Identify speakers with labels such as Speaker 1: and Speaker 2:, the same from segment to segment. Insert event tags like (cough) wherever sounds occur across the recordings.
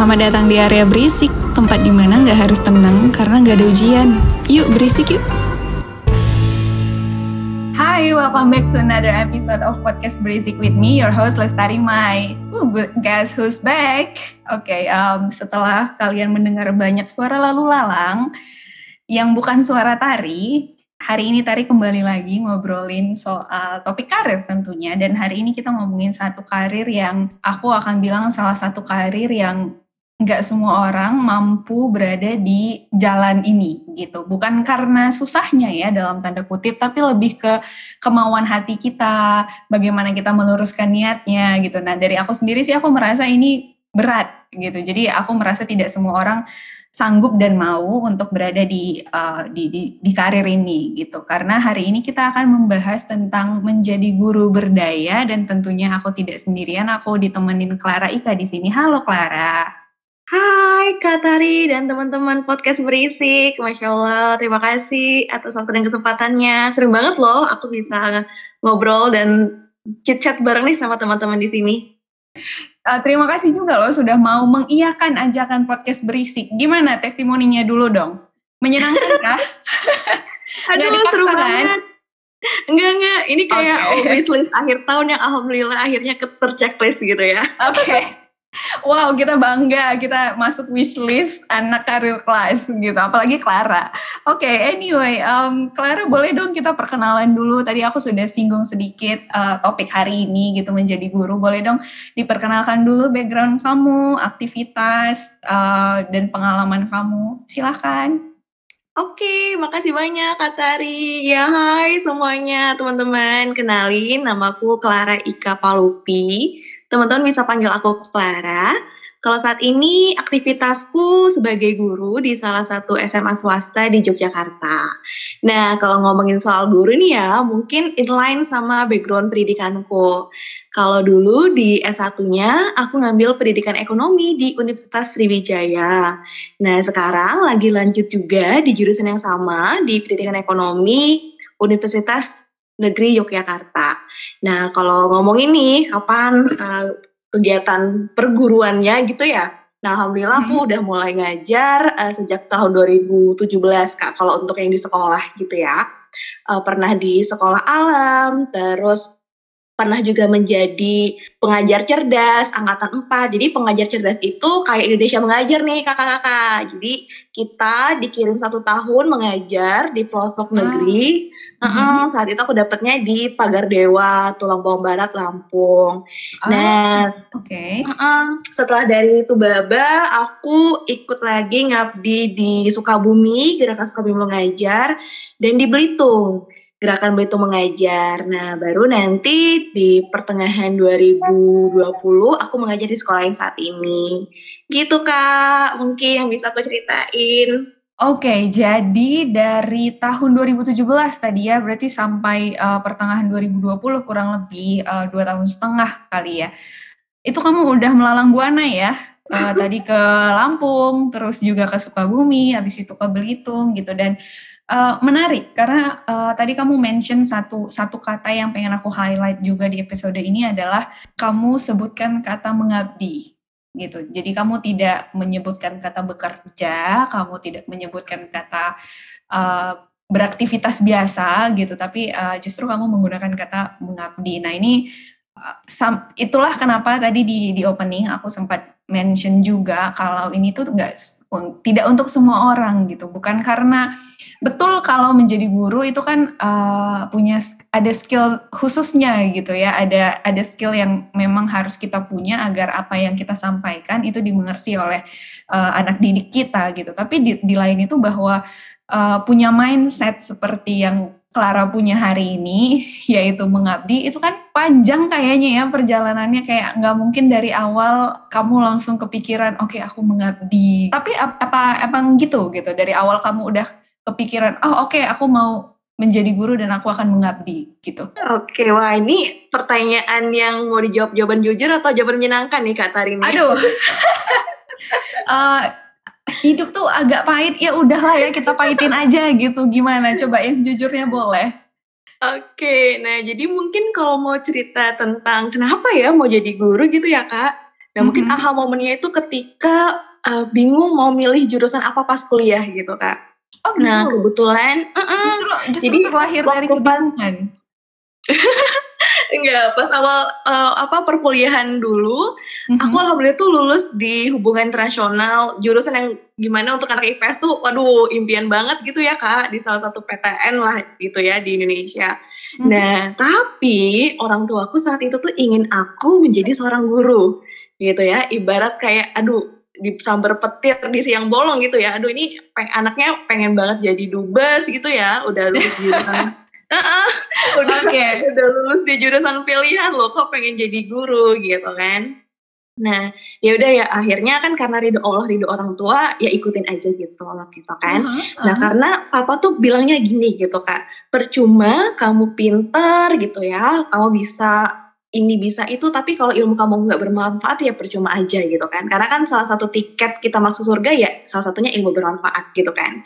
Speaker 1: Selamat datang di area berisik, tempat di mana nggak harus tenang karena nggak ada ujian. Yuk berisik yuk. Hai, welcome back to another episode of Podcast Berisik with me, your host Lestari Mai. Ooh, guys who's back? Oke, okay, um, setelah kalian mendengar banyak suara lalu lalang yang bukan suara tari, hari ini Tari kembali lagi ngobrolin soal topik karir tentunya dan hari ini kita ngomongin satu karir yang aku akan bilang salah satu karir yang nggak semua orang mampu berada di jalan ini gitu. Bukan karena susahnya ya dalam tanda kutip, tapi lebih ke kemauan hati kita, bagaimana kita meluruskan niatnya gitu. Nah dari aku sendiri sih aku merasa ini berat gitu. Jadi aku merasa tidak semua orang sanggup dan mau untuk berada di, uh, di, di di karir ini gitu. Karena hari ini kita akan membahas tentang menjadi guru berdaya dan tentunya aku tidak sendirian, aku ditemenin Clara Ika di sini. Halo Clara.
Speaker 2: Hai Kak Tari dan teman-teman podcast berisik. Masya Allah, terima kasih atas waktu dan kesempatannya. Sering banget loh aku bisa ngobrol dan chit-chat bareng nih sama teman-teman di sini.
Speaker 1: Uh, terima kasih juga loh sudah mau mengiyakan ajakan podcast berisik. Gimana testimoninya dulu dong? Menyenangkan kah? (laughs)
Speaker 2: Aduh, seru kan? banget. Enggak, enggak. Ini kayak okay. wishlist akhir tahun yang alhamdulillah akhirnya ke terchecklist gitu ya.
Speaker 1: Oke. Okay. Wow, kita bangga kita masuk wishlist anak karir kelas gitu, apalagi Clara. Oke, okay, anyway, um, Clara boleh dong kita perkenalan dulu. Tadi aku sudah singgung sedikit uh, topik hari ini gitu menjadi guru. Boleh dong diperkenalkan dulu background kamu, aktivitas uh, dan pengalaman kamu. Silahkan.
Speaker 2: Oke, okay, makasih banyak Kak Tari. Ya, hai semuanya teman-teman. Kenalin, namaku Clara Ika Palupi Teman-teman bisa panggil aku Clara. Kalau saat ini aktivitasku sebagai guru di salah satu SMA swasta di Yogyakarta. Nah, kalau ngomongin soal guru nih ya, mungkin inline sama background pendidikanku. Kalau dulu di S1-nya aku ngambil pendidikan ekonomi di Universitas Sriwijaya. Nah, sekarang lagi lanjut juga di jurusan yang sama di pendidikan ekonomi Universitas Negeri Yogyakarta. Nah, kalau ngomong ini kapan uh, kegiatan perguruannya gitu ya? Nah, alhamdulillah aku hmm. udah mulai ngajar uh, sejak tahun 2017 Kak kalau untuk yang di sekolah gitu ya. Uh, pernah di sekolah alam, terus pernah juga menjadi pengajar cerdas angkatan 4. Jadi pengajar cerdas itu kayak Indonesia mengajar nih kakak-kakak. Jadi kita dikirim satu tahun mengajar di pelosok negeri. Uh, saat itu aku dapatnya di Pagar Dewa, Tulang Bawang Barat, Lampung. Oh, nah, oke. Okay. Setelah dari itu Baba, aku ikut lagi ngabdi di Sukabumi, Gerakan Sukabumi Mengajar, dan di Belitung. Gerakan Belitung Mengajar. Nah, baru nanti di pertengahan 2020 aku mengajar di sekolah yang saat ini. Gitu Kak, mungkin yang bisa aku ceritain.
Speaker 1: Oke, jadi dari tahun 2017 tadi ya, berarti sampai uh, pertengahan 2020 kurang lebih uh, dua tahun setengah kali ya. Itu kamu udah melalang buana ya, uh, (laughs) tadi ke Lampung, terus juga ke Sukabumi, habis itu ke Belitung gitu. Dan uh, menarik karena uh, tadi kamu mention satu satu kata yang pengen aku highlight juga di episode ini adalah kamu sebutkan kata mengabdi gitu. Jadi kamu tidak menyebutkan kata bekerja, kamu tidak menyebutkan kata uh, beraktivitas biasa gitu, tapi uh, justru kamu menggunakan kata mengabdi. Nah ini itulah kenapa tadi di di opening aku sempat mention juga kalau ini tuh enggak tidak untuk semua orang gitu, bukan karena betul kalau menjadi guru itu kan uh, punya ada skill khususnya gitu ya. Ada ada skill yang memang harus kita punya agar apa yang kita sampaikan itu dimengerti oleh uh, anak didik kita gitu. Tapi di, di lain itu bahwa uh, punya mindset seperti yang Clara punya hari ini (laughs) yaitu mengabdi itu kan panjang kayaknya ya perjalanannya kayak nggak mungkin dari awal kamu langsung kepikiran oke okay, aku mengabdi tapi apa emang gitu gitu dari awal kamu udah kepikiran oh oke okay, aku mau menjadi guru dan aku akan mengabdi gitu.
Speaker 2: Oke, okay, wah ini pertanyaan yang mau dijawab jawaban jujur atau jawaban menyenangkan nih Kak Tarini?
Speaker 1: Aduh. uh, (laughs) hidup tuh agak pahit ya udahlah ya kita pahitin aja gitu gimana coba yang jujurnya boleh.
Speaker 2: Oke, okay, nah jadi mungkin kalau mau cerita tentang kenapa ya mau jadi guru gitu ya Kak. Nah mungkin mm -hmm. aha momennya itu ketika uh, bingung mau milih jurusan apa pas kuliah gitu kak. Oh, gitu. Nah kebetulan, uh -uh,
Speaker 1: justru, justru jadi terlahir dari kebingungan. (laughs)
Speaker 2: Enggak, pas awal uh, apa perkuliahan dulu, mm-hmm. aku alhamdulillah tuh lulus di hubungan internasional, jurusan yang gimana untuk anak IPS tuh, waduh impian banget gitu ya kak, di salah satu PTN lah gitu ya di Indonesia. Mm-hmm. Nah, tapi orang tua aku saat itu tuh ingin aku menjadi seorang guru, gitu ya, ibarat kayak, aduh disambar petir di siang bolong gitu ya. Aduh ini peng, anaknya pengen banget jadi dubes gitu ya. Udah lulus jurusan (laughs) Uh, udah okay. (laughs) udah lulus di jurusan pilihan loh kok pengen jadi guru gitu kan. Nah ya udah ya akhirnya kan karena ridho Allah ridho orang tua ya ikutin aja gitu loh gitu kan. Uh -huh, uh -huh. nah karena papa tuh bilangnya gini gitu kak. Percuma kamu pinter gitu ya. Kamu bisa ini bisa itu tapi kalau ilmu kamu nggak bermanfaat ya percuma aja gitu kan. Karena kan salah satu tiket kita masuk surga ya salah satunya ilmu bermanfaat gitu kan.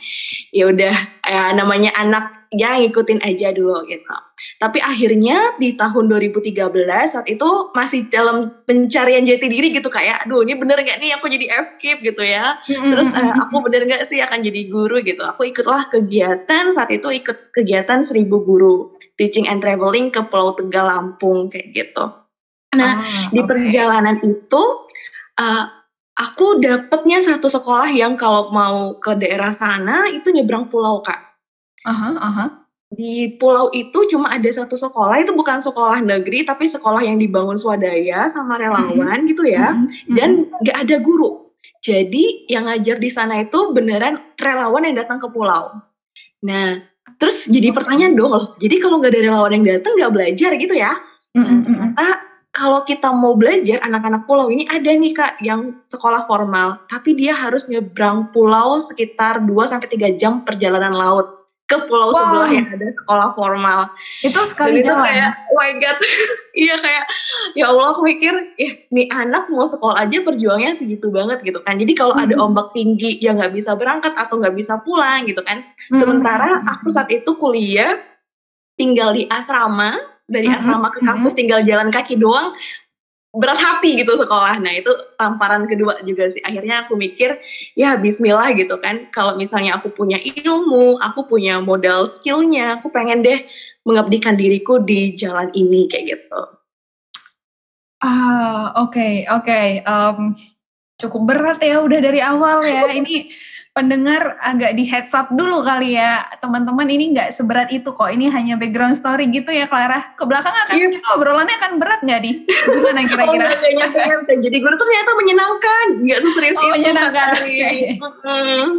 Speaker 2: Ya udah ya, namanya anak ya ngikutin aja dulu gitu. Tapi akhirnya di tahun 2013 saat itu masih dalam pencarian jati diri gitu kayak, aduh ini bener nggak nih aku jadi FKIP gitu ya. Terus eh, aku bener nggak sih akan jadi guru gitu. Aku ikutlah kegiatan saat itu ikut kegiatan seribu guru teaching and traveling ke Pulau Tegal Lampung kayak gitu. Nah ah, di perjalanan itu uh, aku dapetnya satu sekolah yang kalau mau ke daerah sana itu nyebrang pulau kak.
Speaker 1: Aha, aha.
Speaker 2: Di pulau itu cuma ada satu sekolah, itu bukan sekolah negeri, tapi sekolah yang dibangun swadaya sama relawan mm-hmm. gitu ya, mm-hmm. dan nggak ada guru. Jadi yang ngajar di sana itu beneran relawan yang datang ke pulau. Nah, terus jadi pertanyaan dong, loh, jadi kalau nggak ada relawan yang datang nggak belajar gitu ya? Mm-hmm. kalau kita mau belajar anak-anak pulau ini ada nih kak yang sekolah formal, tapi dia harus nyebrang pulau sekitar 2 sampai tiga jam perjalanan laut ke pulau wow. sebelah yang ada sekolah formal.
Speaker 1: Itu sekali
Speaker 2: Dan jalan. Itu kayak, oh my god, (laughs) iya kayak ya Allah aku mikir, ya nih anak mau sekolah aja perjuangnya segitu banget gitu kan. Jadi kalau hmm. ada ombak tinggi ya nggak bisa berangkat atau nggak bisa pulang gitu kan. Hmm. Sementara aku saat itu kuliah tinggal di asrama dari hmm. asrama ke kampus hmm. tinggal jalan kaki doang berat hati gitu sekolah. Nah itu tamparan kedua juga sih. Akhirnya aku mikir ya Bismillah gitu kan. Kalau misalnya aku punya ilmu, aku punya modal skillnya, aku pengen deh mengabdikan diriku di jalan ini kayak gitu.
Speaker 1: Ah oke okay, oke. Okay. Um, cukup berat ya udah dari awal ya. Ini (laughs) pendengar agak di heads up dulu kali ya. Teman-teman ini nggak seberat itu kok. Ini hanya background story gitu ya Clara. Ke belakang akan. Iya. obrolannya akan berat nggak di? Gimana (laughs) kira-kira?
Speaker 2: Oh, jadi guru tuh ternyata menyenangkan. Nggak seserius
Speaker 1: oh, itu. menyenangkan. (laughs) Oke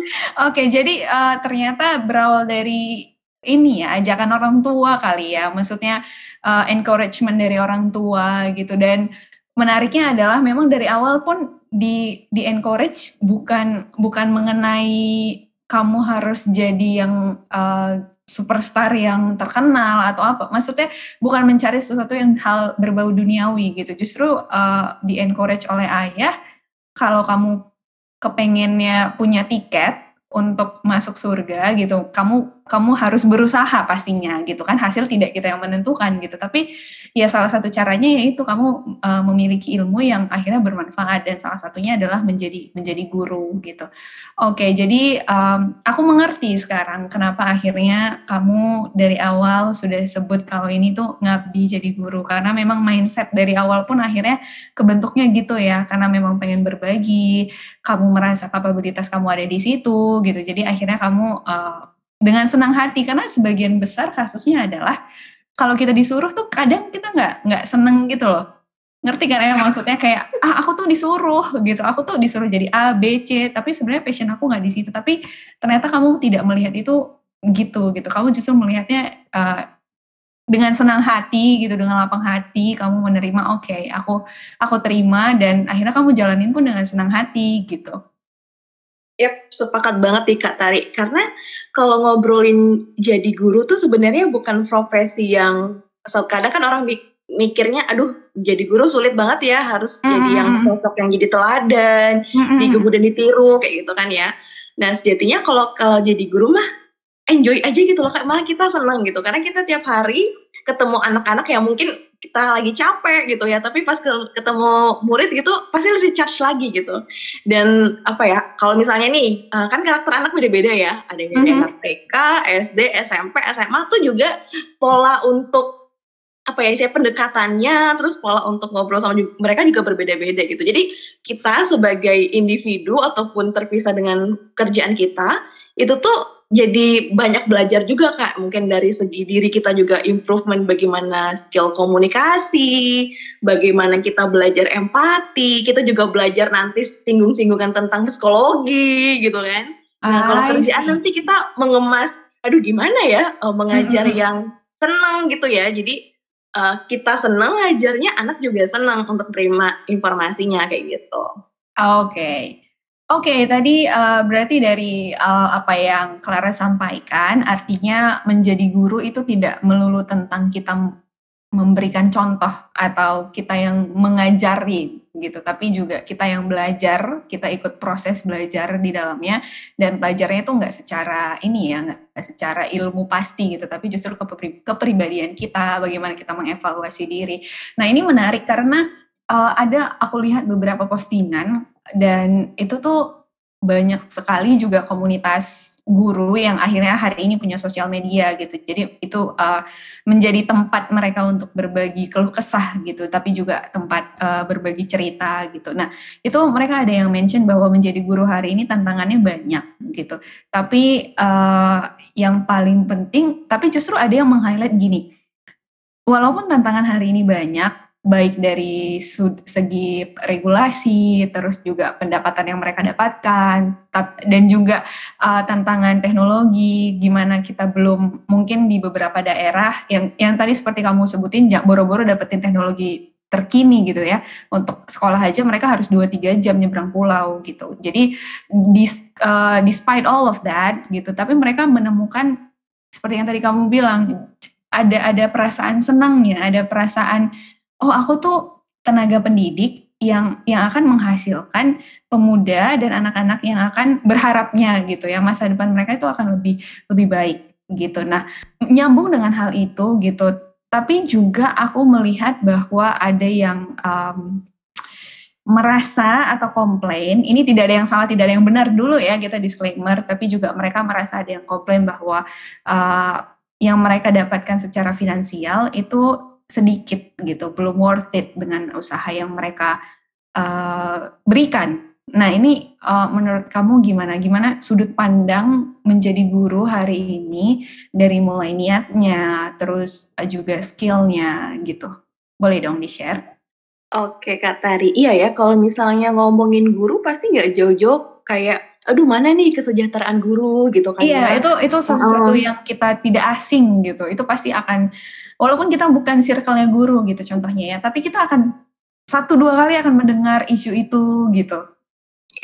Speaker 1: okay, jadi uh, ternyata berawal dari ini ya ajakan orang tua kali ya. Maksudnya uh, encouragement dari orang tua gitu. Dan menariknya adalah memang dari awal pun di di encourage bukan bukan mengenai kamu harus jadi yang uh, superstar yang terkenal atau apa. Maksudnya bukan mencari sesuatu yang hal berbau duniawi gitu. Justru uh, di encourage oleh ayah kalau kamu kepengennya punya tiket untuk masuk surga gitu, kamu kamu harus berusaha pastinya gitu kan. Hasil tidak kita yang menentukan gitu. Tapi ya salah satu caranya yaitu kamu uh, memiliki ilmu yang akhirnya bermanfaat dan salah satunya adalah menjadi menjadi guru gitu. Oke jadi um, aku mengerti sekarang kenapa akhirnya kamu dari awal sudah sebut kalau ini tuh ngabdi jadi guru. Karena memang mindset dari awal pun akhirnya kebentuknya gitu ya. Karena memang pengen berbagi kamu merasa kapabilitas kamu ada di situ gitu. Jadi akhirnya kamu uh, dengan senang hati. Karena sebagian besar kasusnya adalah kalau kita disuruh tuh kadang kita nggak nggak seneng gitu loh. Ngerti kan? Ya maksudnya kayak ah aku tuh disuruh gitu. Aku tuh disuruh jadi A B C. Tapi sebenarnya passion aku nggak di situ. Tapi ternyata kamu tidak melihat itu gitu gitu. Kamu justru melihatnya uh, dengan senang hati gitu dengan lapang hati kamu menerima oke okay, aku aku terima dan akhirnya kamu jalanin pun dengan senang hati gitu.
Speaker 2: Yap, sepakat banget nih Kak Tari. Karena kalau ngobrolin jadi guru tuh sebenarnya bukan profesi yang so, kadang kan orang mikirnya aduh jadi guru sulit banget ya harus mm-hmm. jadi yang sosok yang jadi teladan, mm-hmm. digebu dan ditiru kayak gitu kan ya. Nah sejatinya kalau kalau jadi guru mah enjoy aja gitu loh, malah kita seneng gitu karena kita tiap hari ketemu anak-anak yang mungkin kita lagi capek gitu ya tapi pas ketemu murid gitu pasti recharge lagi gitu. Dan apa ya kalau misalnya nih uh, kan karakter anak beda-beda ya. Ada yang mm -hmm. TK, SD, SMP, SMA tuh juga pola untuk apa ya saya pendekatannya terus pola untuk ngobrol sama juga, mereka juga berbeda-beda gitu. Jadi kita sebagai individu ataupun terpisah dengan kerjaan kita itu tuh jadi banyak belajar juga kak mungkin dari segi diri kita juga improvement bagaimana skill komunikasi bagaimana kita belajar empati kita juga belajar nanti singgung-singgungan tentang psikologi gitu kan nah kalau kerjaan nanti kita mengemas aduh gimana ya eh, mengajar mm -hmm. yang senang gitu ya jadi uh, kita senang ngajarnya, anak juga senang untuk terima informasinya kayak gitu.
Speaker 1: Oke. Okay. Oke, okay, tadi uh, berarti dari uh, apa yang Clara sampaikan, artinya menjadi guru itu tidak melulu tentang kita memberikan contoh atau kita yang mengajari gitu, tapi juga kita yang belajar, kita ikut proses belajar di dalamnya dan belajarnya itu nggak secara ini ya, nggak secara ilmu pasti gitu, tapi justru kepribadian kita, bagaimana kita mengevaluasi diri. Nah ini menarik karena uh, ada aku lihat beberapa postingan dan itu tuh banyak sekali juga komunitas guru yang akhirnya hari ini punya sosial media gitu. Jadi itu uh, menjadi tempat mereka untuk berbagi keluh kesah gitu, tapi juga tempat uh, berbagi cerita gitu. Nah, itu mereka ada yang mention bahwa menjadi guru hari ini tantangannya banyak gitu. Tapi uh, yang paling penting, tapi justru ada yang meng-highlight gini. Walaupun tantangan hari ini banyak, baik dari segi regulasi, terus juga pendapatan yang mereka dapatkan, dan juga uh, tantangan teknologi, gimana kita belum mungkin di beberapa daerah yang yang tadi seperti kamu sebutin, boro-boro dapetin teknologi terkini gitu ya. Untuk sekolah aja mereka harus 2-3 jam nyebrang pulau gitu. Jadi dis, uh, despite all of that gitu tapi mereka menemukan seperti yang tadi kamu bilang ada ada perasaan senangnya ada perasaan oh aku tuh tenaga pendidik yang yang akan menghasilkan pemuda dan anak-anak yang akan berharapnya gitu ya masa depan mereka itu akan lebih lebih baik gitu. Nah, nyambung dengan hal itu gitu. Tapi juga aku melihat bahwa ada yang um, merasa atau komplain, ini tidak ada yang salah, tidak ada yang benar dulu ya kita disclaimer, tapi juga mereka merasa ada yang komplain bahwa uh, yang mereka dapatkan secara finansial itu sedikit gitu, belum worth it dengan usaha yang mereka uh, berikan. Nah ini uh, menurut kamu gimana? Gimana sudut pandang menjadi guru hari ini dari mulai niatnya, terus juga skillnya gitu? Boleh dong di-share?
Speaker 2: Oke Kak Tari, iya ya kalau misalnya ngomongin guru pasti nggak jauh-jauh kayak aduh mana nih kesejahteraan guru gitu kan
Speaker 1: iya ya. itu itu sesuatu uh, yang kita tidak asing gitu itu pasti akan walaupun kita bukan circle-nya guru gitu contohnya ya tapi kita akan satu dua kali akan mendengar isu itu gitu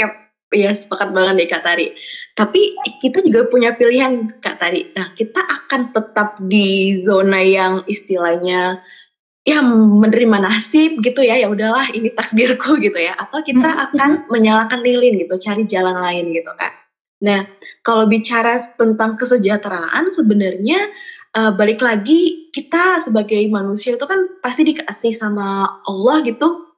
Speaker 2: yep Iya, sepakat banget nih Kak Tari. Tapi kita juga punya pilihan Kak Tari. Nah, kita akan tetap di zona yang istilahnya ya menerima nasib gitu ya ya udahlah ini takdirku (laughs) gitu ya. Atau kita akan menyalakan lilin gitu cari jalan lain gitu kan nah kalau bicara tentang kesejahteraan sebenarnya uh, balik lagi kita sebagai manusia itu kan pasti dikasih sama Allah gitu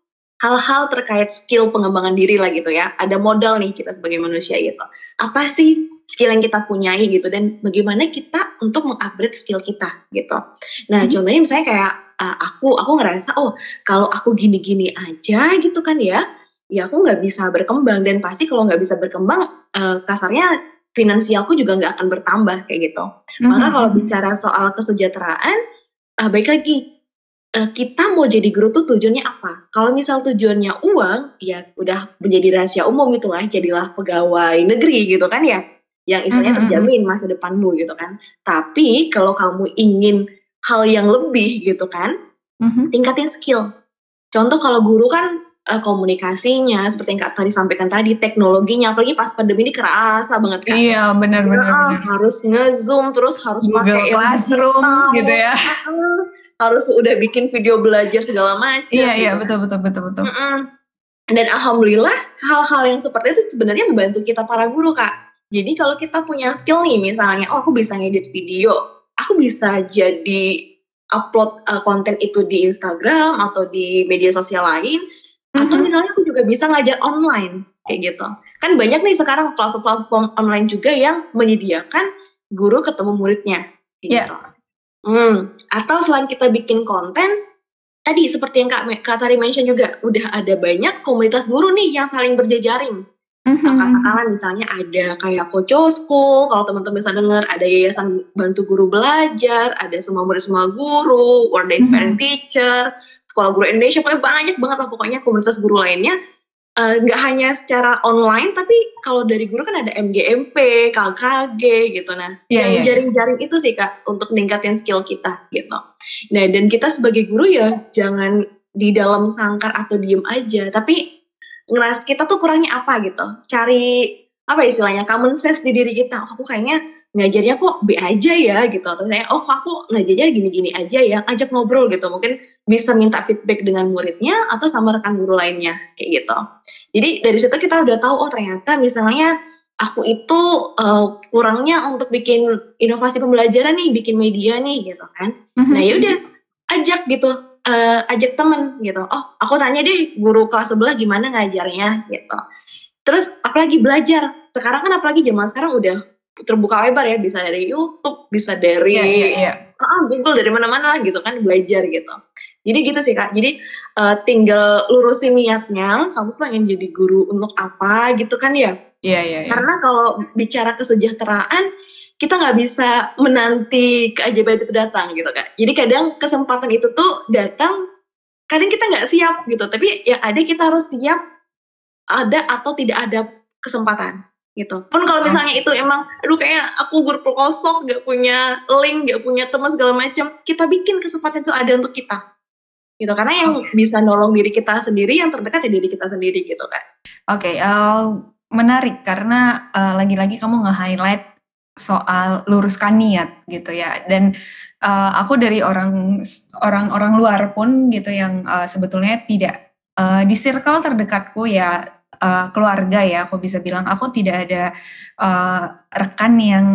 Speaker 2: hal-hal terkait skill pengembangan diri lah gitu ya ada modal nih kita sebagai manusia gitu apa sih skill yang kita punyai gitu dan bagaimana kita untuk mengupgrade skill kita gitu. Nah, hmm. contohnya misalnya kayak uh, aku aku ngerasa oh kalau aku gini-gini aja gitu kan ya, ya aku nggak bisa berkembang dan pasti kalau nggak bisa berkembang uh, kasarnya finansialku juga nggak akan bertambah kayak gitu. Hmm. Maka kalau bicara soal kesejahteraan, uh, baik lagi kita mau jadi guru tuh tujuannya apa? Kalau misal tujuannya uang, ya udah menjadi rahasia umum gitu lah, jadilah pegawai negeri gitu kan ya yang istilahnya terjamin masa depanmu gitu kan. Tapi kalau kamu ingin hal yang lebih gitu kan, mm-hmm. tingkatin skill. Contoh kalau guru kan uh, komunikasinya seperti yang Kak tadi sampaikan tadi, teknologinya apalagi pas pandemi ini kerasa banget kan.
Speaker 1: Iya, benar-benar
Speaker 2: ya, harus nge-zoom terus harus
Speaker 1: pakai classroom gitu ya.
Speaker 2: Harus udah bikin video belajar segala macam.
Speaker 1: Iya, iya, gitu. betul betul betul betul. Mm-mm.
Speaker 2: Dan alhamdulillah hal-hal yang seperti itu sebenarnya membantu kita para guru, Kak jadi kalau kita punya skill nih, misalnya, oh aku bisa ngedit video, aku bisa jadi upload uh, konten itu di Instagram atau di media sosial lain mm-hmm. atau misalnya aku juga bisa ngajar online kayak gitu kan banyak nih sekarang platform-platform online juga yang menyediakan guru ketemu muridnya kayak yeah. gitu hmm. atau selain kita bikin konten tadi seperti yang Kak, Kak Tari mention juga udah ada banyak komunitas guru nih yang saling berjejaring Mm-hmm. Katakanlah misalnya ada kayak Koco School, kalau teman-teman bisa dengar, ada Yayasan Bantu Guru Belajar, ada semua murid semua guru, World Day mm-hmm. Teacher, Sekolah Guru Indonesia, pokoknya banyak banget lah pokoknya komunitas guru lainnya. Eh, nggak uh, hanya secara online, tapi kalau dari guru kan ada MGMP, KKG gitu. Nah, yeah, yang yeah, iya. jaring-jaring itu sih kak untuk meningkatkan skill kita gitu. Nah, dan kita sebagai guru ya jangan di dalam sangkar atau diem aja, tapi ngeras kita tuh kurangnya apa gitu cari apa istilahnya common sense di diri kita oh, aku kayaknya ngajarnya kok B aja ya gitu atau saya oh aku ngajarnya gini-gini aja ya ajak ngobrol gitu mungkin bisa minta feedback dengan muridnya atau sama rekan guru lainnya kayak gitu jadi dari situ kita udah tahu oh ternyata misalnya aku itu uh, kurangnya untuk bikin inovasi pembelajaran nih bikin media nih gitu kan mm-hmm. nah yaudah ajak gitu uh, ajak temen gitu. Oh, aku tanya deh guru kelas sebelah gimana ngajarnya gitu. Terus apalagi belajar. Sekarang kan apalagi zaman sekarang udah terbuka lebar ya, bisa dari YouTube, bisa dari yeah, yeah, yeah. Uh, Google dari mana-mana gitu kan belajar gitu. Jadi gitu sih kak. Jadi uh, tinggal lurusin niatnya. Kamu pengen jadi guru untuk apa gitu kan ya?
Speaker 1: Iya yeah, iya. Yeah, yeah.
Speaker 2: Karena kalau bicara kesejahteraan kita nggak bisa menanti keajaiban itu datang gitu kan. Jadi kadang kesempatan itu tuh datang, kadang kita nggak siap gitu. Tapi yang ada kita harus siap ada atau tidak ada kesempatan gitu. Pun kalau misalnya itu emang, aduh kayak aku guru kosong, nggak punya link, nggak punya teman segala macam, kita bikin kesempatan itu ada untuk kita gitu karena yang bisa nolong diri kita sendiri yang terdekat ya diri kita sendiri gitu kan.
Speaker 1: Oke, okay, uh, menarik karena uh, lagi-lagi kamu nge-highlight soal luruskan niat gitu ya dan uh, aku dari orang orang orang luar pun gitu yang uh, sebetulnya tidak uh, di circle terdekatku ya uh, keluarga ya aku bisa bilang aku tidak ada uh, rekan yang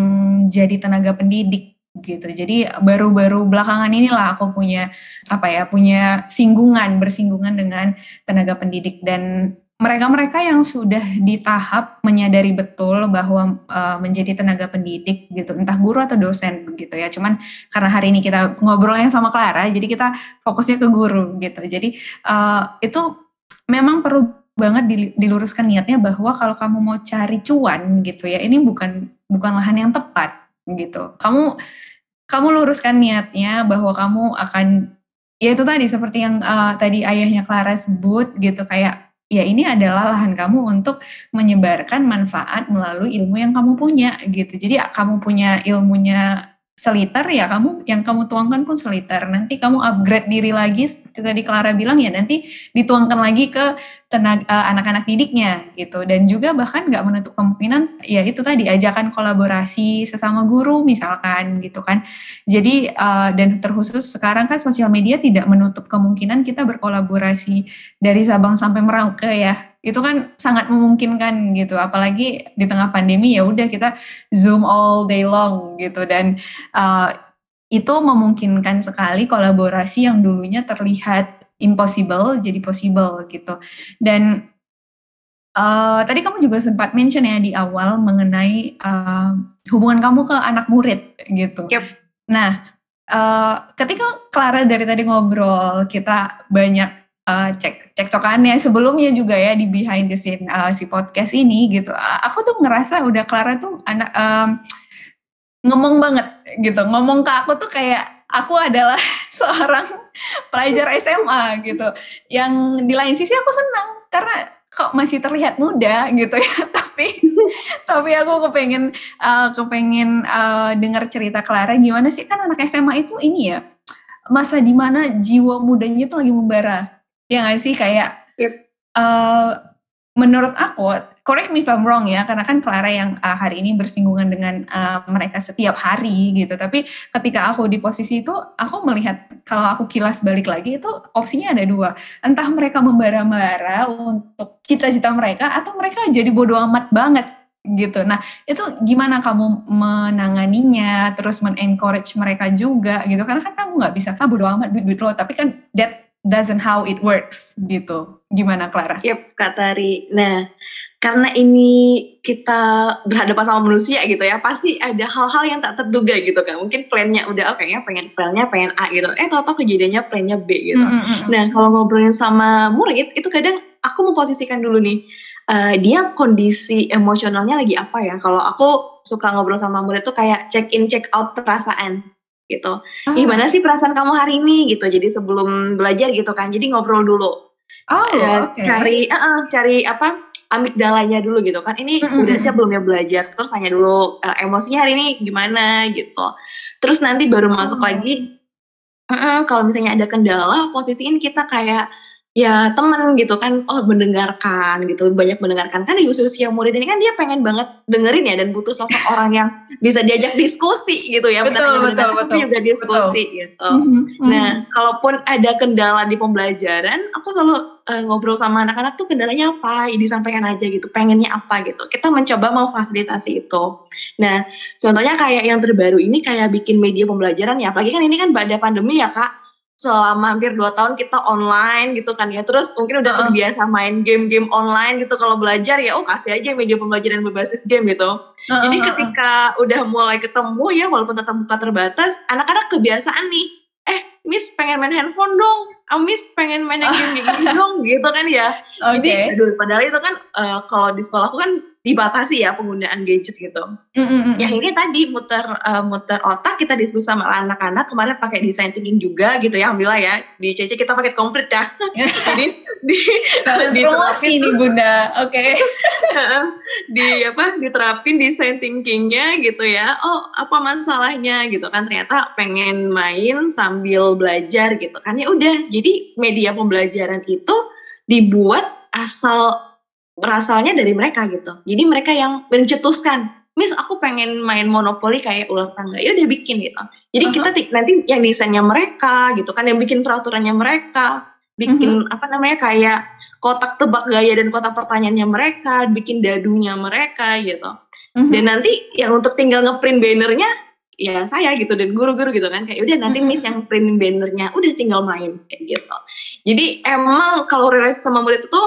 Speaker 1: jadi tenaga pendidik gitu jadi baru-baru belakangan inilah aku punya apa ya punya singgungan bersinggungan dengan tenaga pendidik dan mereka-mereka yang sudah di tahap menyadari betul bahwa uh, menjadi tenaga pendidik gitu, entah guru atau dosen begitu ya. Cuman karena hari ini kita ngobrol yang sama Clara, jadi kita fokusnya ke guru gitu. Jadi uh, itu memang perlu banget diluruskan niatnya bahwa kalau kamu mau cari cuan gitu ya, ini bukan bukan lahan yang tepat gitu. Kamu kamu luruskan niatnya bahwa kamu akan ya itu tadi seperti yang uh, tadi ayahnya Clara sebut gitu kayak ya ini adalah lahan kamu untuk menyebarkan manfaat melalui ilmu yang kamu punya gitu. Jadi kamu punya ilmunya seliter ya kamu yang kamu tuangkan pun seliter. Nanti kamu upgrade diri lagi seperti tadi Clara bilang ya nanti dituangkan lagi ke tenaga uh, anak-anak didiknya gitu. Dan juga bahkan nggak menutup kemungkinan ya itu tadi ajakan kolaborasi sesama guru misalkan gitu kan. Jadi uh, dan terkhusus sekarang kan sosial media tidak menutup kemungkinan kita berkolaborasi dari Sabang sampai Merauke ya. Itu kan sangat memungkinkan gitu. Apalagi di tengah pandemi ya udah kita zoom all day long gitu. Dan uh, itu memungkinkan sekali kolaborasi yang dulunya terlihat impossible jadi possible gitu. Dan uh, tadi kamu juga sempat mention ya di awal mengenai uh, hubungan kamu ke anak murid gitu.
Speaker 2: Yep.
Speaker 1: Nah, uh, ketika Clara dari tadi ngobrol, kita banyak uh, cek cekcokannya sebelumnya juga ya di behind the scene uh, si podcast ini gitu. Uh, aku tuh ngerasa udah Clara tuh anak um, ngomong banget gitu. Ngomong ke aku tuh kayak aku adalah (laughs) seorang pelajar SMA gitu. Yang di lain sisi aku senang karena kok masih terlihat muda gitu ya. (laughs) tapi tapi aku kepengen uh, kepengen uh, dengar cerita Clara gimana sih kan anak SMA itu ini ya masa di mana jiwa mudanya itu lagi membara. Ya nggak sih kayak yep. uh, menurut aku correct me if I'm wrong ya, karena kan Clara yang uh, hari ini bersinggungan dengan uh, mereka setiap hari gitu. Tapi ketika aku di posisi itu, aku melihat kalau aku kilas balik lagi itu opsinya ada dua. Entah mereka membara-bara untuk cita-cita mereka, atau mereka jadi bodoh amat banget gitu. Nah, itu gimana kamu menanganinya, terus men-encourage mereka juga gitu. Karena kan kamu nggak bisa, ah bodo amat duit-duit lo, tapi kan that doesn't how it works gitu. Gimana Clara?
Speaker 2: Yep, Kak Tari. Nah, karena ini kita berhadapan sama manusia gitu ya, pasti ada hal-hal yang tak terduga gitu kan. Mungkin plannya udah oke oh, ya pengen plannya pengen A gitu. Eh tau-tau kejadiannya plannya B gitu. Mm -hmm. Nah kalau ngobrolin sama murid itu kadang aku memposisikan dulu nih. Uh, dia kondisi emosionalnya lagi apa ya? Kalau aku suka ngobrol sama murid tuh kayak check in check out perasaan gitu. Ah. Gimana sih perasaan kamu hari ini gitu. Jadi sebelum belajar gitu kan. Jadi ngobrol dulu.
Speaker 1: Oh, uh, okay.
Speaker 2: cari uh, uh, cari apa? Amigdalanya dulu gitu kan ini mm-hmm. udah siap belum ya belajar terus tanya dulu uh, emosinya hari ini gimana gitu terus nanti baru masuk oh. lagi uh, kalau misalnya ada kendala posisiin kita kayak ya temen gitu kan. Oh mendengarkan gitu banyak mendengarkan. Kan di usia-usia murid ini kan dia pengen banget dengerin ya dan butuh sosok (laughs) orang yang bisa diajak diskusi gitu ya.
Speaker 1: Betul betul betul.
Speaker 2: juga diskusi betul. gitu. Mm-hmm. nah kalaupun ada kendala di pembelajaran aku selalu uh, ngobrol sama anak-anak tuh kendalanya apa? Disampaikan aja gitu pengennya apa gitu. Kita mencoba memfasilitasi itu. Nah contohnya kayak yang terbaru ini kayak bikin media pembelajaran ya. Apalagi kan ini kan pada pandemi ya kak selama hampir dua tahun kita online gitu kan ya. Terus mungkin udah terbiasa main game-game online gitu. Kalau belajar ya oh kasih aja media pembelajaran berbasis game gitu. Jadi ketika udah mulai ketemu ya walaupun tetap muka terbatas anak-anak kebiasaan nih eh Miss pengen main handphone dong. Oh, Miss pengen main (laughs) game gini dong gitu kan ya. Okay. jadi aduh padahal itu kan uh, kalau di sekolahku kan dibatasi ya penggunaan gadget gitu. Mm-hmm. Yang ini tadi muter uh, muter otak kita diskusi sama anak-anak kemarin pakai design thinking juga gitu ya alhamdulillah ya di CC kita pakai komplit ya. Jadi (laughs) di
Speaker 1: di promosi nih bunda, oke. Okay.
Speaker 2: di apa diterapin design thinkingnya gitu ya. Oh apa masalahnya gitu kan ternyata pengen main sambil belajar gitu kan ya udah jadi media pembelajaran itu dibuat asal berasalnya dari mereka gitu. Jadi mereka yang mencetuskan, Miss aku pengen main monopoli kayak ular tangga, ya udah bikin gitu. Jadi uh -huh. kita nanti yang desainnya mereka gitu kan, yang bikin peraturannya mereka, bikin uh -huh. apa namanya kayak kotak tebak gaya dan kotak pertanyaannya mereka, bikin dadunya mereka gitu. Uh -huh. Dan nanti yang untuk tinggal ngeprint bannernya ya saya gitu dan guru-guru gitu kan kayak udah nanti miss yang print bannernya udah tinggal main kayak gitu. Jadi emang kalau relasi sama murid itu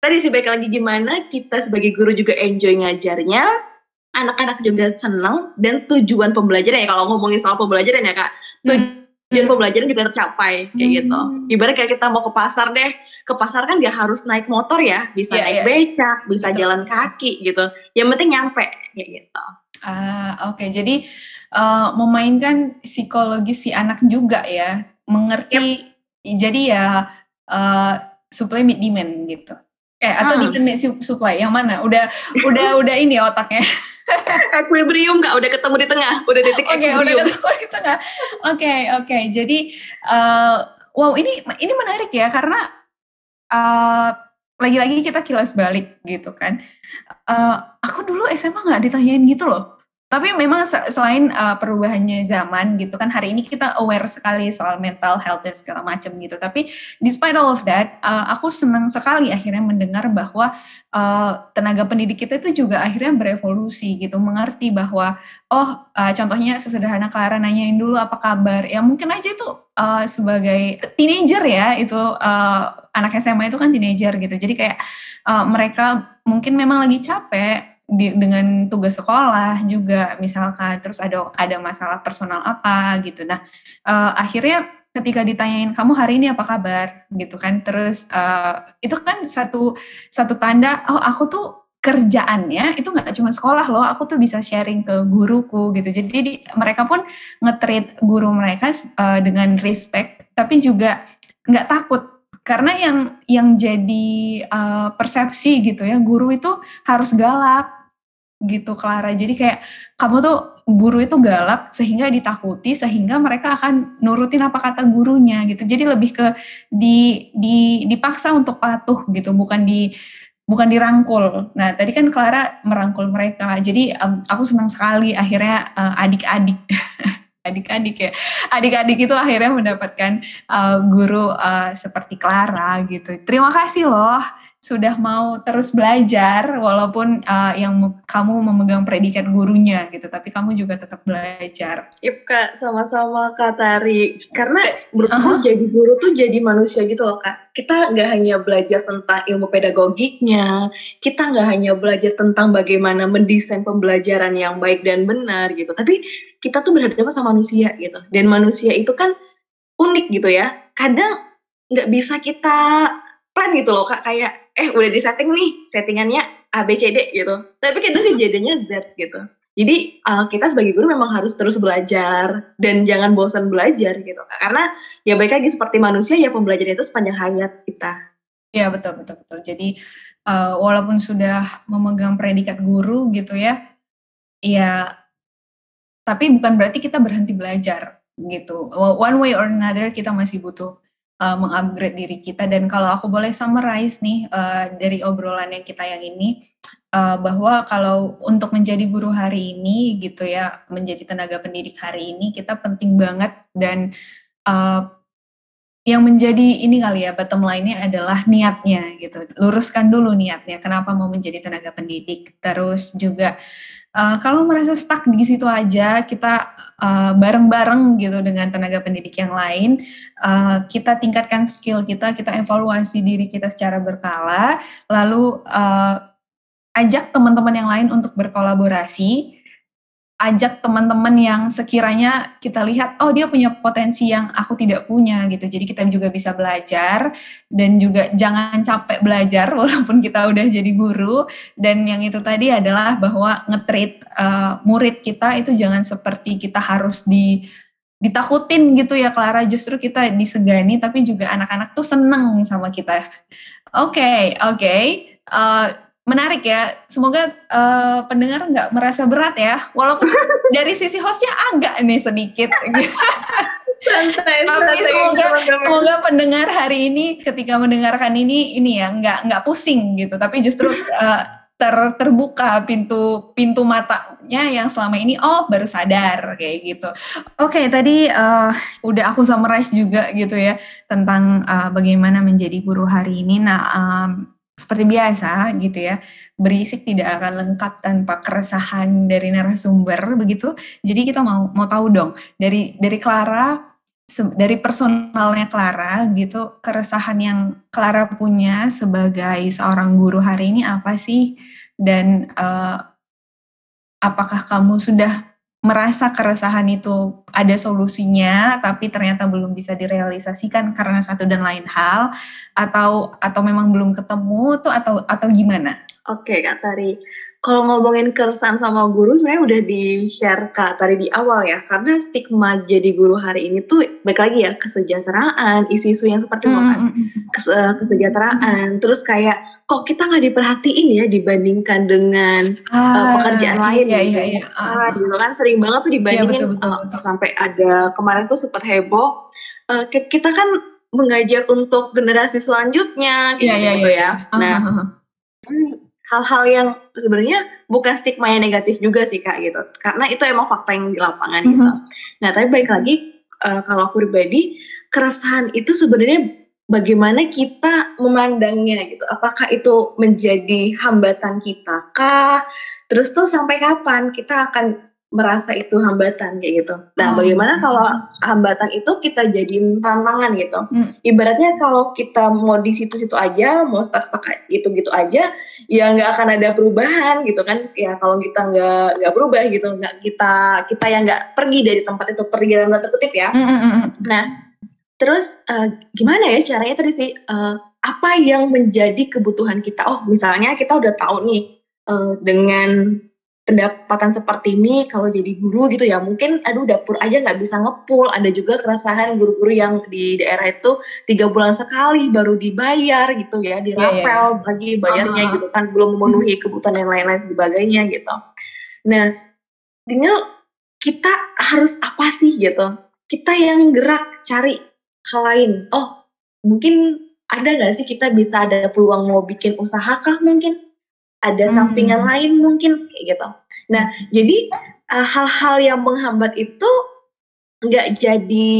Speaker 2: tadi sih baik lagi gimana kita sebagai guru juga enjoy ngajarnya, anak-anak juga senang dan tujuan pembelajaran ya kalau ngomongin soal pembelajaran ya kak, hmm. tujuan hmm. pembelajaran juga tercapai kayak gitu. hmm. gitu. Ibarat kayak kita mau ke pasar deh, ke pasar kan gak harus naik motor ya, bisa yeah, naik yeah. becak, bisa Betul. jalan kaki gitu. Yang penting nyampe kayak gitu.
Speaker 1: Ah oke, okay. jadi uh, memainkan psikologi si anak juga ya, mengerti. Yep. Jadi ya uh, supply meet demand gitu. Eh atau hmm. di supply yang mana? Udah udah udah ini otaknya. (laughs)
Speaker 2: equilibrium nggak udah ketemu di tengah, udah titik
Speaker 1: okay, equilibrium. Udah ketemu di tengah. Oke okay, oke. Okay. Jadi uh, wow ini ini menarik ya karena uh, lagi-lagi kita kilas balik gitu kan. Uh, aku dulu SMA nggak ditanyain gitu loh. Tapi memang selain uh, perubahannya zaman gitu kan hari ini kita aware sekali soal mental health dan segala macam gitu. Tapi despite all of that, uh, aku senang sekali akhirnya mendengar bahwa uh, tenaga pendidik kita itu juga akhirnya berevolusi gitu, mengerti bahwa oh uh, contohnya sesederhana Clara nanyain dulu apa kabar. Ya mungkin aja itu uh, sebagai teenager ya itu uh, anak SMA itu kan teenager gitu. Jadi kayak uh, mereka mungkin memang lagi capek di, dengan tugas sekolah juga misalkan terus ada ada masalah personal apa gitu. Nah uh, akhirnya ketika ditanyain kamu hari ini apa kabar? gitu kan. Terus uh, itu kan satu satu tanda oh aku tuh kerjaannya itu nggak cuma sekolah loh aku tuh bisa sharing ke guruku gitu. Jadi di, mereka pun ngetreat guru mereka uh, dengan respect tapi juga nggak takut. Karena yang yang jadi uh, persepsi gitu ya guru itu harus galak gitu Clara. Jadi kayak kamu tuh guru itu galak sehingga ditakuti sehingga mereka akan nurutin apa kata gurunya gitu. Jadi lebih ke di di dipaksa untuk patuh gitu, bukan di bukan dirangkul. Nah, tadi kan Clara merangkul mereka. Jadi um, aku senang sekali akhirnya uh, adik-adik (laughs) adik-adik ya. Adik-adik itu akhirnya mendapatkan uh, guru uh, seperti Clara gitu. Terima kasih loh sudah mau terus belajar walaupun uh, yang kamu memegang predikat gurunya gitu tapi kamu juga tetap belajar.
Speaker 2: Yep kak. Sama-sama kak Tari. Karena menurutku uh -huh. jadi guru tuh jadi manusia gitu loh kak. Kita nggak hanya belajar tentang ilmu pedagogiknya kita nggak hanya belajar tentang bagaimana mendesain pembelajaran yang baik dan benar gitu tapi kita tuh berhadapan sama manusia gitu. Dan manusia itu kan unik gitu ya. Kadang nggak bisa kita plan gitu loh kak. Kayak eh udah di setting nih settingannya A B C D gitu. Tapi kadang kejadiannya Z gitu. Jadi uh, kita sebagai guru memang harus terus belajar dan jangan bosan belajar gitu. Karena ya baik lagi seperti manusia ya pembelajaran itu sepanjang hayat kita.
Speaker 1: Iya betul betul betul. Jadi uh, walaupun sudah memegang predikat guru gitu ya ya tapi bukan berarti kita berhenti belajar gitu. One way or another kita masih butuh uh, mengupgrade diri kita. Dan kalau aku boleh summarize nih uh, dari obrolan yang kita yang ini uh, bahwa kalau untuk menjadi guru hari ini gitu ya menjadi tenaga pendidik hari ini kita penting banget. Dan uh, yang menjadi ini kali ya bottom line-nya adalah niatnya gitu. Luruskan dulu niatnya kenapa mau menjadi tenaga pendidik? Terus juga Uh, kalau merasa stuck di situ aja, kita bareng bareng-bareng gitu dengan tenaga pendidik yang lain, uh, kita tingkatkan skill kita, kita evaluasi diri kita secara berkala, lalu uh, ajak teman-teman yang lain untuk berkolaborasi, ajak teman-teman yang sekiranya kita lihat oh dia punya potensi yang aku tidak punya gitu. Jadi kita juga bisa belajar dan juga jangan capek belajar (laughs) walaupun kita udah jadi guru. Dan yang itu tadi adalah bahwa ngetreat uh, murid kita itu jangan seperti kita harus di ditakutin gitu ya Clara. Justru kita disegani tapi juga anak-anak tuh seneng sama kita. Oke okay, oke. Okay. uh, eh, menarik ya. Semoga uh, pendengar nggak merasa berat ya. Walaupun (laughs) dari sisi hostnya agak nih sedikit. (laughs) santai, Tapi semoga, semoga pendengar hari ini ketika mendengarkan ini ini ya nggak nggak pusing gitu. Tapi justru uh, ter, terbuka pintu pintu matanya yang selama ini oh baru sadar kayak gitu. Oke okay, tadi uh, udah aku summarize juga gitu ya tentang uh, bagaimana menjadi guru hari ini. Nah um, seperti biasa gitu ya, berisik tidak akan lengkap tanpa keresahan dari narasumber begitu. Jadi kita mau mau tahu dong dari dari Clara dari personalnya Clara gitu, keresahan yang Clara punya sebagai seorang guru hari ini apa sih? Dan uh, apakah kamu sudah merasa keresahan itu ada solusinya tapi ternyata belum bisa direalisasikan karena satu dan lain hal atau atau memang belum ketemu tuh atau atau gimana?
Speaker 2: Oke Kak Tari, kalau ngomongin keresahan sama guru sebenarnya udah di share kak tadi di awal ya karena stigma jadi guru hari ini tuh baik lagi ya kesejahteraan isu-isu yang seperti mm -hmm. kesejahteraan terus kayak kok kita nggak diperhatiin ya dibandingkan dengan ah, uh, pekerjaan iya, lain iya, gitu, iya, iya. gitu kan sering banget tuh dibandingin iya, betul, betul, betul. Uh, sampai ada kemarin tuh sempat heboh uh, kita kan mengajak untuk generasi selanjutnya gitu, iya, iya, gitu iya. ya iya. nah uh, -huh hal-hal yang sebenarnya bukan stigma yang negatif juga sih kak gitu. Karena itu emang fakta yang di lapangan mm -hmm. gitu nah tapi baik lagi uh, kalau aku pribadi keresahan itu sebenarnya bagaimana kita memandangnya gitu. Apakah itu menjadi hambatan kita kah? Terus tuh sampai kapan kita akan merasa itu hambatan kayak gitu. Nah, oh. bagaimana kalau hambatan itu kita jadiin tantangan gitu. Hmm. Ibaratnya kalau kita mau di situ-situ aja, mau stuck-stuck gitu-gitu aja, ya nggak akan ada perubahan gitu kan. Ya kalau kita nggak nggak berubah gitu, nggak kita kita yang nggak pergi dari tempat itu pergi dalam tanda kutip ya. Hmm, hmm, hmm. Nah, terus uh, gimana ya caranya tadi sih? Uh, apa yang menjadi kebutuhan kita? Oh, misalnya kita udah tahu nih uh, dengan pendapatan seperti ini kalau jadi guru gitu ya mungkin aduh dapur aja nggak bisa ngepul. Ada juga keresahan guru-guru yang di daerah itu tiga bulan sekali baru dibayar gitu ya dirapel yeah, yeah. lagi bayarnya uh-huh. gitu kan belum memenuhi kebutuhan yang lain-lain sebagainya gitu. Nah tinggal kita harus apa sih gitu? Kita yang gerak cari hal lain. Oh mungkin ada nggak sih kita bisa ada peluang mau bikin usaha kah mungkin ada hmm. sampingan lain mungkin kayak gitu. Nah, jadi uh, hal-hal yang menghambat itu nggak jadi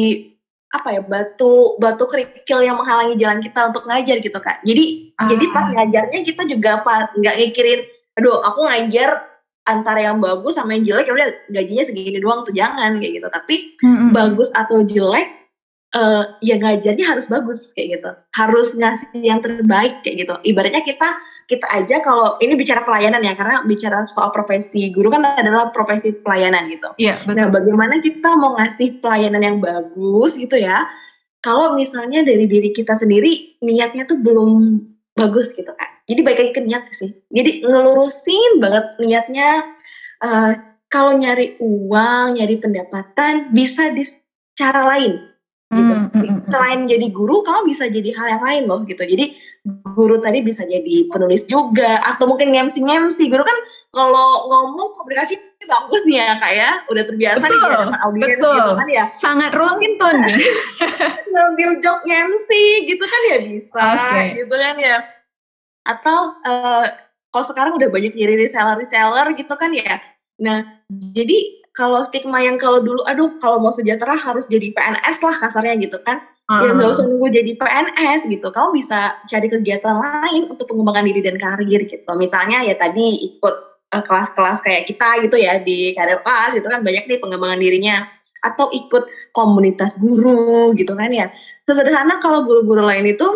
Speaker 2: apa ya batu batu kerikil yang menghalangi jalan kita untuk ngajar gitu kak jadi ah. jadi pas ngajarnya kita juga apa nggak mikirin aduh aku ngajar antara yang bagus sama yang jelek ya udah gajinya segini doang tuh jangan kayak gitu tapi hmm. bagus atau jelek uh, ya ngajarnya harus bagus kayak gitu harus ngasih yang terbaik kayak gitu ibaratnya kita kita aja kalau ini bicara pelayanan ya karena bicara soal profesi guru kan adalah profesi pelayanan gitu.
Speaker 1: Iya betul.
Speaker 2: Nah bagaimana kita mau ngasih pelayanan yang bagus gitu ya? Kalau misalnya dari diri kita sendiri niatnya tuh belum bagus gitu kan. Jadi baik lagi ke niat sih. Jadi ngelurusin banget niatnya. Uh, kalau nyari uang, nyari pendapatan bisa di cara lain gitu. Mm, mm, mm, Selain jadi guru, kamu bisa jadi hal yang lain loh gitu. Jadi guru tadi bisa jadi penulis juga atau mungkin ngemsi-ngemsi. Guru kan kalau ngomong komunikasi bagus nih ya kak ya, udah terbiasa betul, nih ya dengan audiens betul. gitu kan ya.
Speaker 1: Sangat runtun. (laughs)
Speaker 2: Ngambil job ngemsi gitu kan ya bisa okay. gitu kan ya. Atau uh, kalau sekarang udah banyak jadi reseller-reseller gitu kan ya. Nah, jadi kalau stigma yang kalau dulu, aduh kalau mau sejahtera harus jadi PNS lah kasarnya gitu kan. Uh. ya nggak usah nunggu jadi PNS gitu. Kamu bisa cari kegiatan lain untuk pengembangan diri dan karir gitu. Misalnya ya tadi ikut uh, kelas-kelas kayak kita gitu ya di karir kelas itu kan banyak nih pengembangan dirinya. Atau ikut komunitas guru gitu kan ya. Sesederhana kalau guru-guru lain itu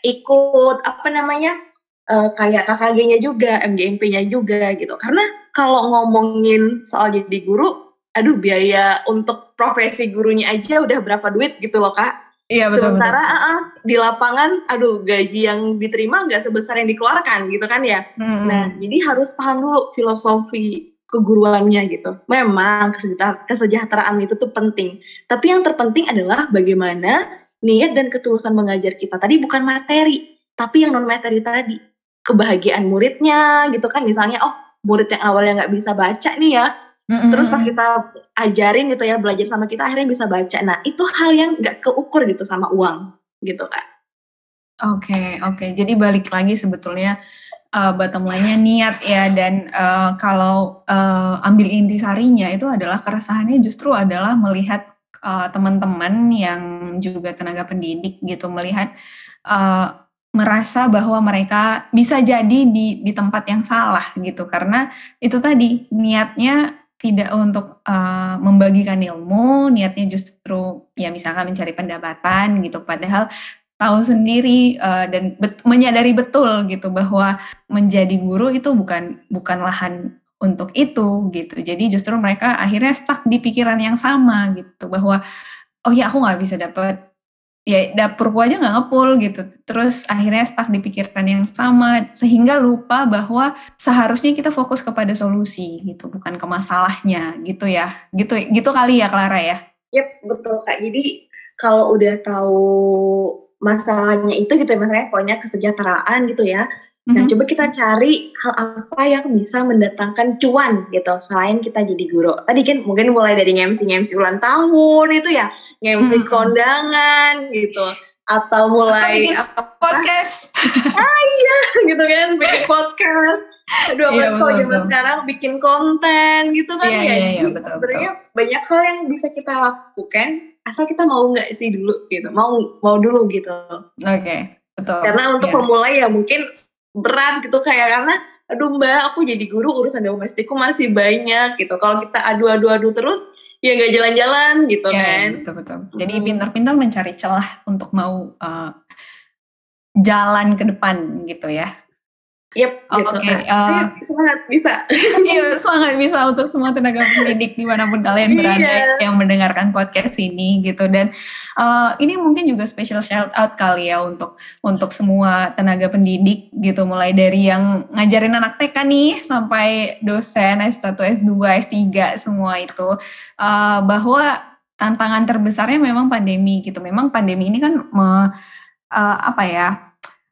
Speaker 2: ikut apa namanya uh, kayak KKG-nya juga, MGMP-nya juga gitu. Karena kalau ngomongin soal jadi guru, aduh biaya untuk profesi gurunya aja udah berapa duit gitu loh kak.
Speaker 1: Iya betul.
Speaker 2: Sementara betul. Uh, di lapangan, aduh gaji yang diterima nggak sebesar yang dikeluarkan gitu kan ya. Hmm. Nah jadi harus paham dulu filosofi keguruannya gitu. Memang kesejahteraan itu tuh penting. Tapi yang terpenting adalah bagaimana niat dan ketulusan mengajar kita tadi bukan materi, tapi yang non materi tadi kebahagiaan muridnya gitu kan. Misalnya oh murid yang awalnya nggak bisa baca nih ya, Mm-hmm. Terus pas kita ajarin gitu ya belajar sama kita akhirnya bisa baca. Nah itu hal yang nggak keukur gitu sama uang gitu kak.
Speaker 1: Oke okay, oke. Okay. Jadi balik lagi sebetulnya uh, bottom line-nya niat ya dan uh, kalau uh, ambil intisarinya itu adalah keresahannya justru adalah melihat uh, teman-teman yang juga tenaga pendidik gitu melihat uh, merasa bahwa mereka bisa jadi di di tempat yang salah gitu karena itu tadi niatnya tidak untuk uh, membagikan ilmu, niatnya justru ya misalkan mencari pendapatan gitu. Padahal tahu sendiri uh, dan bet, menyadari betul gitu bahwa menjadi guru itu bukan bukan lahan untuk itu gitu. Jadi justru mereka akhirnya stuck di pikiran yang sama gitu bahwa oh ya aku nggak bisa dapat ya dapurku aja nggak ngepul gitu. Terus akhirnya stuck di pikiran yang sama sehingga lupa bahwa seharusnya kita fokus kepada solusi gitu, bukan ke masalahnya gitu ya. Gitu gitu kali ya Clara ya.
Speaker 2: Yep, betul Kak. Jadi kalau udah tahu masalahnya itu gitu ya, masalahnya pokoknya kesejahteraan gitu ya. Nah, mm-hmm. coba kita cari hal apa yang bisa mendatangkan cuan gitu selain kita jadi guru. Tadi kan mungkin mulai dari ngemsi-ngemsi ulang tahun itu ya, ngemsi mm-hmm. kondangan gitu atau mulai
Speaker 1: apa podcast. (laughs)
Speaker 2: ah iya gitu kan, bikin podcast. Aduh, iya, kalau zaman sekarang bikin konten gitu kan iya, ya. Iya, iya, betul, sebenarnya betul. banyak hal yang bisa kita lakukan asal kita mau nggak sih dulu gitu. Mau mau dulu gitu.
Speaker 1: Oke. Okay. Betul.
Speaker 2: Karena untuk yeah. pemula ya mungkin berat gitu kayak karena aduh mbak aku jadi guru urusan domestikku masih banyak gitu. Kalau kita adu-adu-adu terus ya nggak jalan-jalan gitu ya, kan?
Speaker 1: betul betul. Jadi hmm. pintar-pintar mencari celah untuk mau uh, jalan ke depan gitu ya
Speaker 2: Yep, oh, gitu. Oke, okay. uh, semangat bisa. (laughs)
Speaker 1: iya, semangat bisa untuk semua tenaga pendidik di mana pun kalian berada yeah. yang mendengarkan podcast ini gitu. Dan uh, ini mungkin juga special shout out kali ya untuk untuk semua tenaga pendidik gitu, mulai dari yang ngajarin anak TK nih sampai dosen S1, S2, S3 semua itu uh, bahwa tantangan terbesarnya memang pandemi gitu. Memang pandemi ini kan me, uh, apa ya?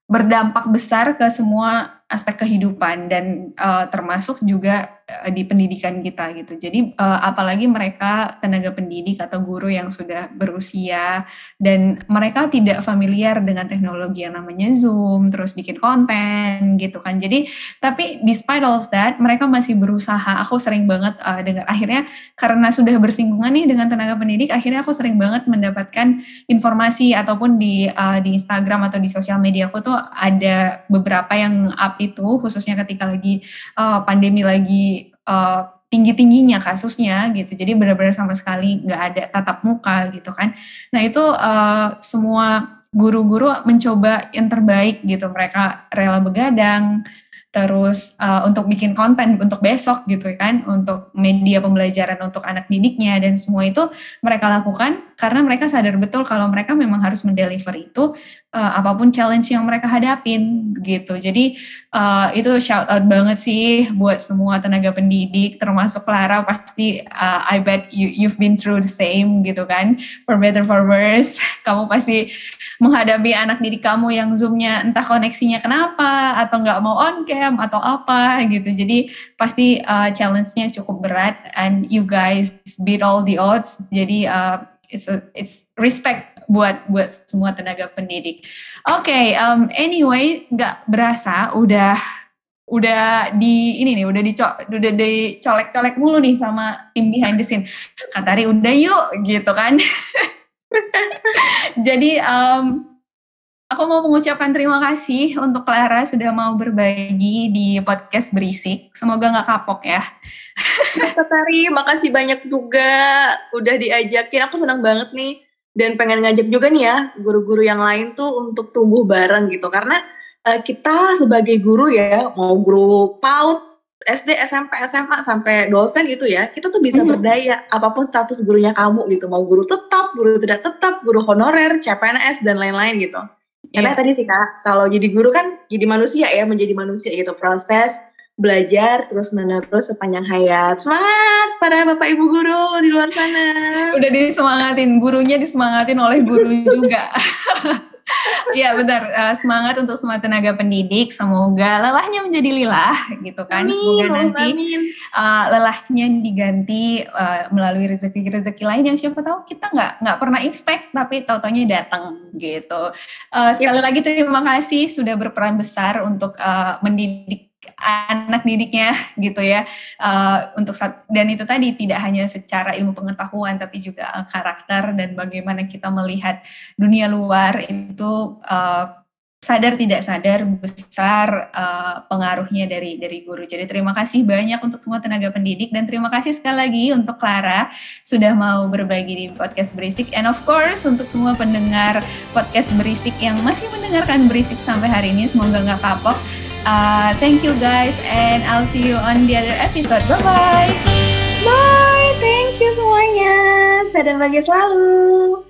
Speaker 1: berdampak besar ke semua aspek kehidupan dan uh, termasuk juga di pendidikan kita gitu. Jadi uh, apalagi mereka tenaga pendidik atau guru yang sudah berusia dan mereka tidak familiar dengan teknologi yang namanya Zoom, terus bikin konten gitu kan. Jadi tapi despite all of that, mereka masih berusaha. Aku sering banget uh, dengar akhirnya karena sudah bersinggungan nih dengan tenaga pendidik, akhirnya aku sering banget mendapatkan informasi ataupun di uh, di Instagram atau di sosial media aku tuh ada beberapa yang up itu khususnya ketika lagi uh, pandemi lagi uh, tinggi-tingginya kasusnya gitu. Jadi benar-benar sama sekali nggak ada tatap muka gitu kan. Nah itu uh, semua guru-guru mencoba yang terbaik gitu. Mereka rela begadang, terus uh, untuk bikin konten untuk besok gitu kan, untuk media pembelajaran untuk anak didiknya dan semua itu mereka lakukan karena mereka sadar betul kalau mereka memang harus mendeliver itu uh, apa pun challenge yang mereka hadapin gitu. Jadi uh, itu shout out banget sih buat semua tenaga pendidik termasuk Clara pasti uh, I bet you you've been through the same gitu kan. For better for worse, (laughs) kamu pasti menghadapi anak didik kamu yang zoomnya entah koneksinya kenapa atau nggak mau on cam atau apa gitu jadi pasti uh, challenge-nya cukup berat and you guys beat all the odds jadi uh, it's a, it's respect buat buat semua tenaga pendidik. Oke, okay, um, anyway, nggak berasa udah udah di ini nih udah dico udah dicolek-colek mulu nih sama tim behind the scene. Katari udah yuk gitu kan. (laughs) (laughs) Jadi um, aku mau mengucapkan terima kasih untuk Clara sudah mau berbagi di podcast berisik. Semoga nggak kapok ya.
Speaker 2: Tari, makasih banyak juga udah diajakin. Aku senang banget nih dan pengen ngajak juga nih ya guru-guru yang lain tuh untuk tumbuh bareng gitu karena uh, kita sebagai guru ya mau guru PAUD SD, SMP, SMA sampai dosen gitu ya, kita tuh bisa mm-hmm. berdaya apa pun status gurunya kamu gitu, mau guru tetap, guru tidak tetap, guru honorer, CPNS dan lain-lain gitu. Karena yeah. tadi sih kak, kalau jadi guru kan jadi manusia ya, menjadi manusia gitu, proses belajar terus menerus sepanjang hayat. Semangat para bapak ibu guru di luar sana.
Speaker 1: Udah disemangatin, gurunya disemangatin oleh guru juga. (laughs) Iya benar, uh, semangat untuk semua tenaga pendidik. Semoga lelahnya menjadi lilah, gitu kan.
Speaker 2: Amin,
Speaker 1: Semoga nanti uh, lelahnya diganti uh, melalui rezeki-rezeki lain yang siapa tahu kita nggak nggak pernah expect, tapi tahu-taunya datang, gitu. Uh, sekali yep. lagi terima kasih sudah berperan besar untuk uh, mendidik anak didiknya (laughs) gitu ya uh, untuk dan itu tadi tidak hanya secara ilmu pengetahuan tapi juga uh, karakter dan bagaimana kita melihat dunia luar itu uh, sadar tidak sadar besar uh, pengaruhnya dari dari guru. Jadi terima kasih banyak untuk semua tenaga pendidik dan terima kasih sekali lagi untuk Clara sudah mau berbagi di podcast berisik and of course untuk semua pendengar podcast berisik yang masih mendengarkan berisik sampai hari ini semoga nggak kapok. Uh, thank you guys and I'll see you on the other episode. Bye-bye.
Speaker 2: Bye, thank you semuanya. Sadar bagi selalu.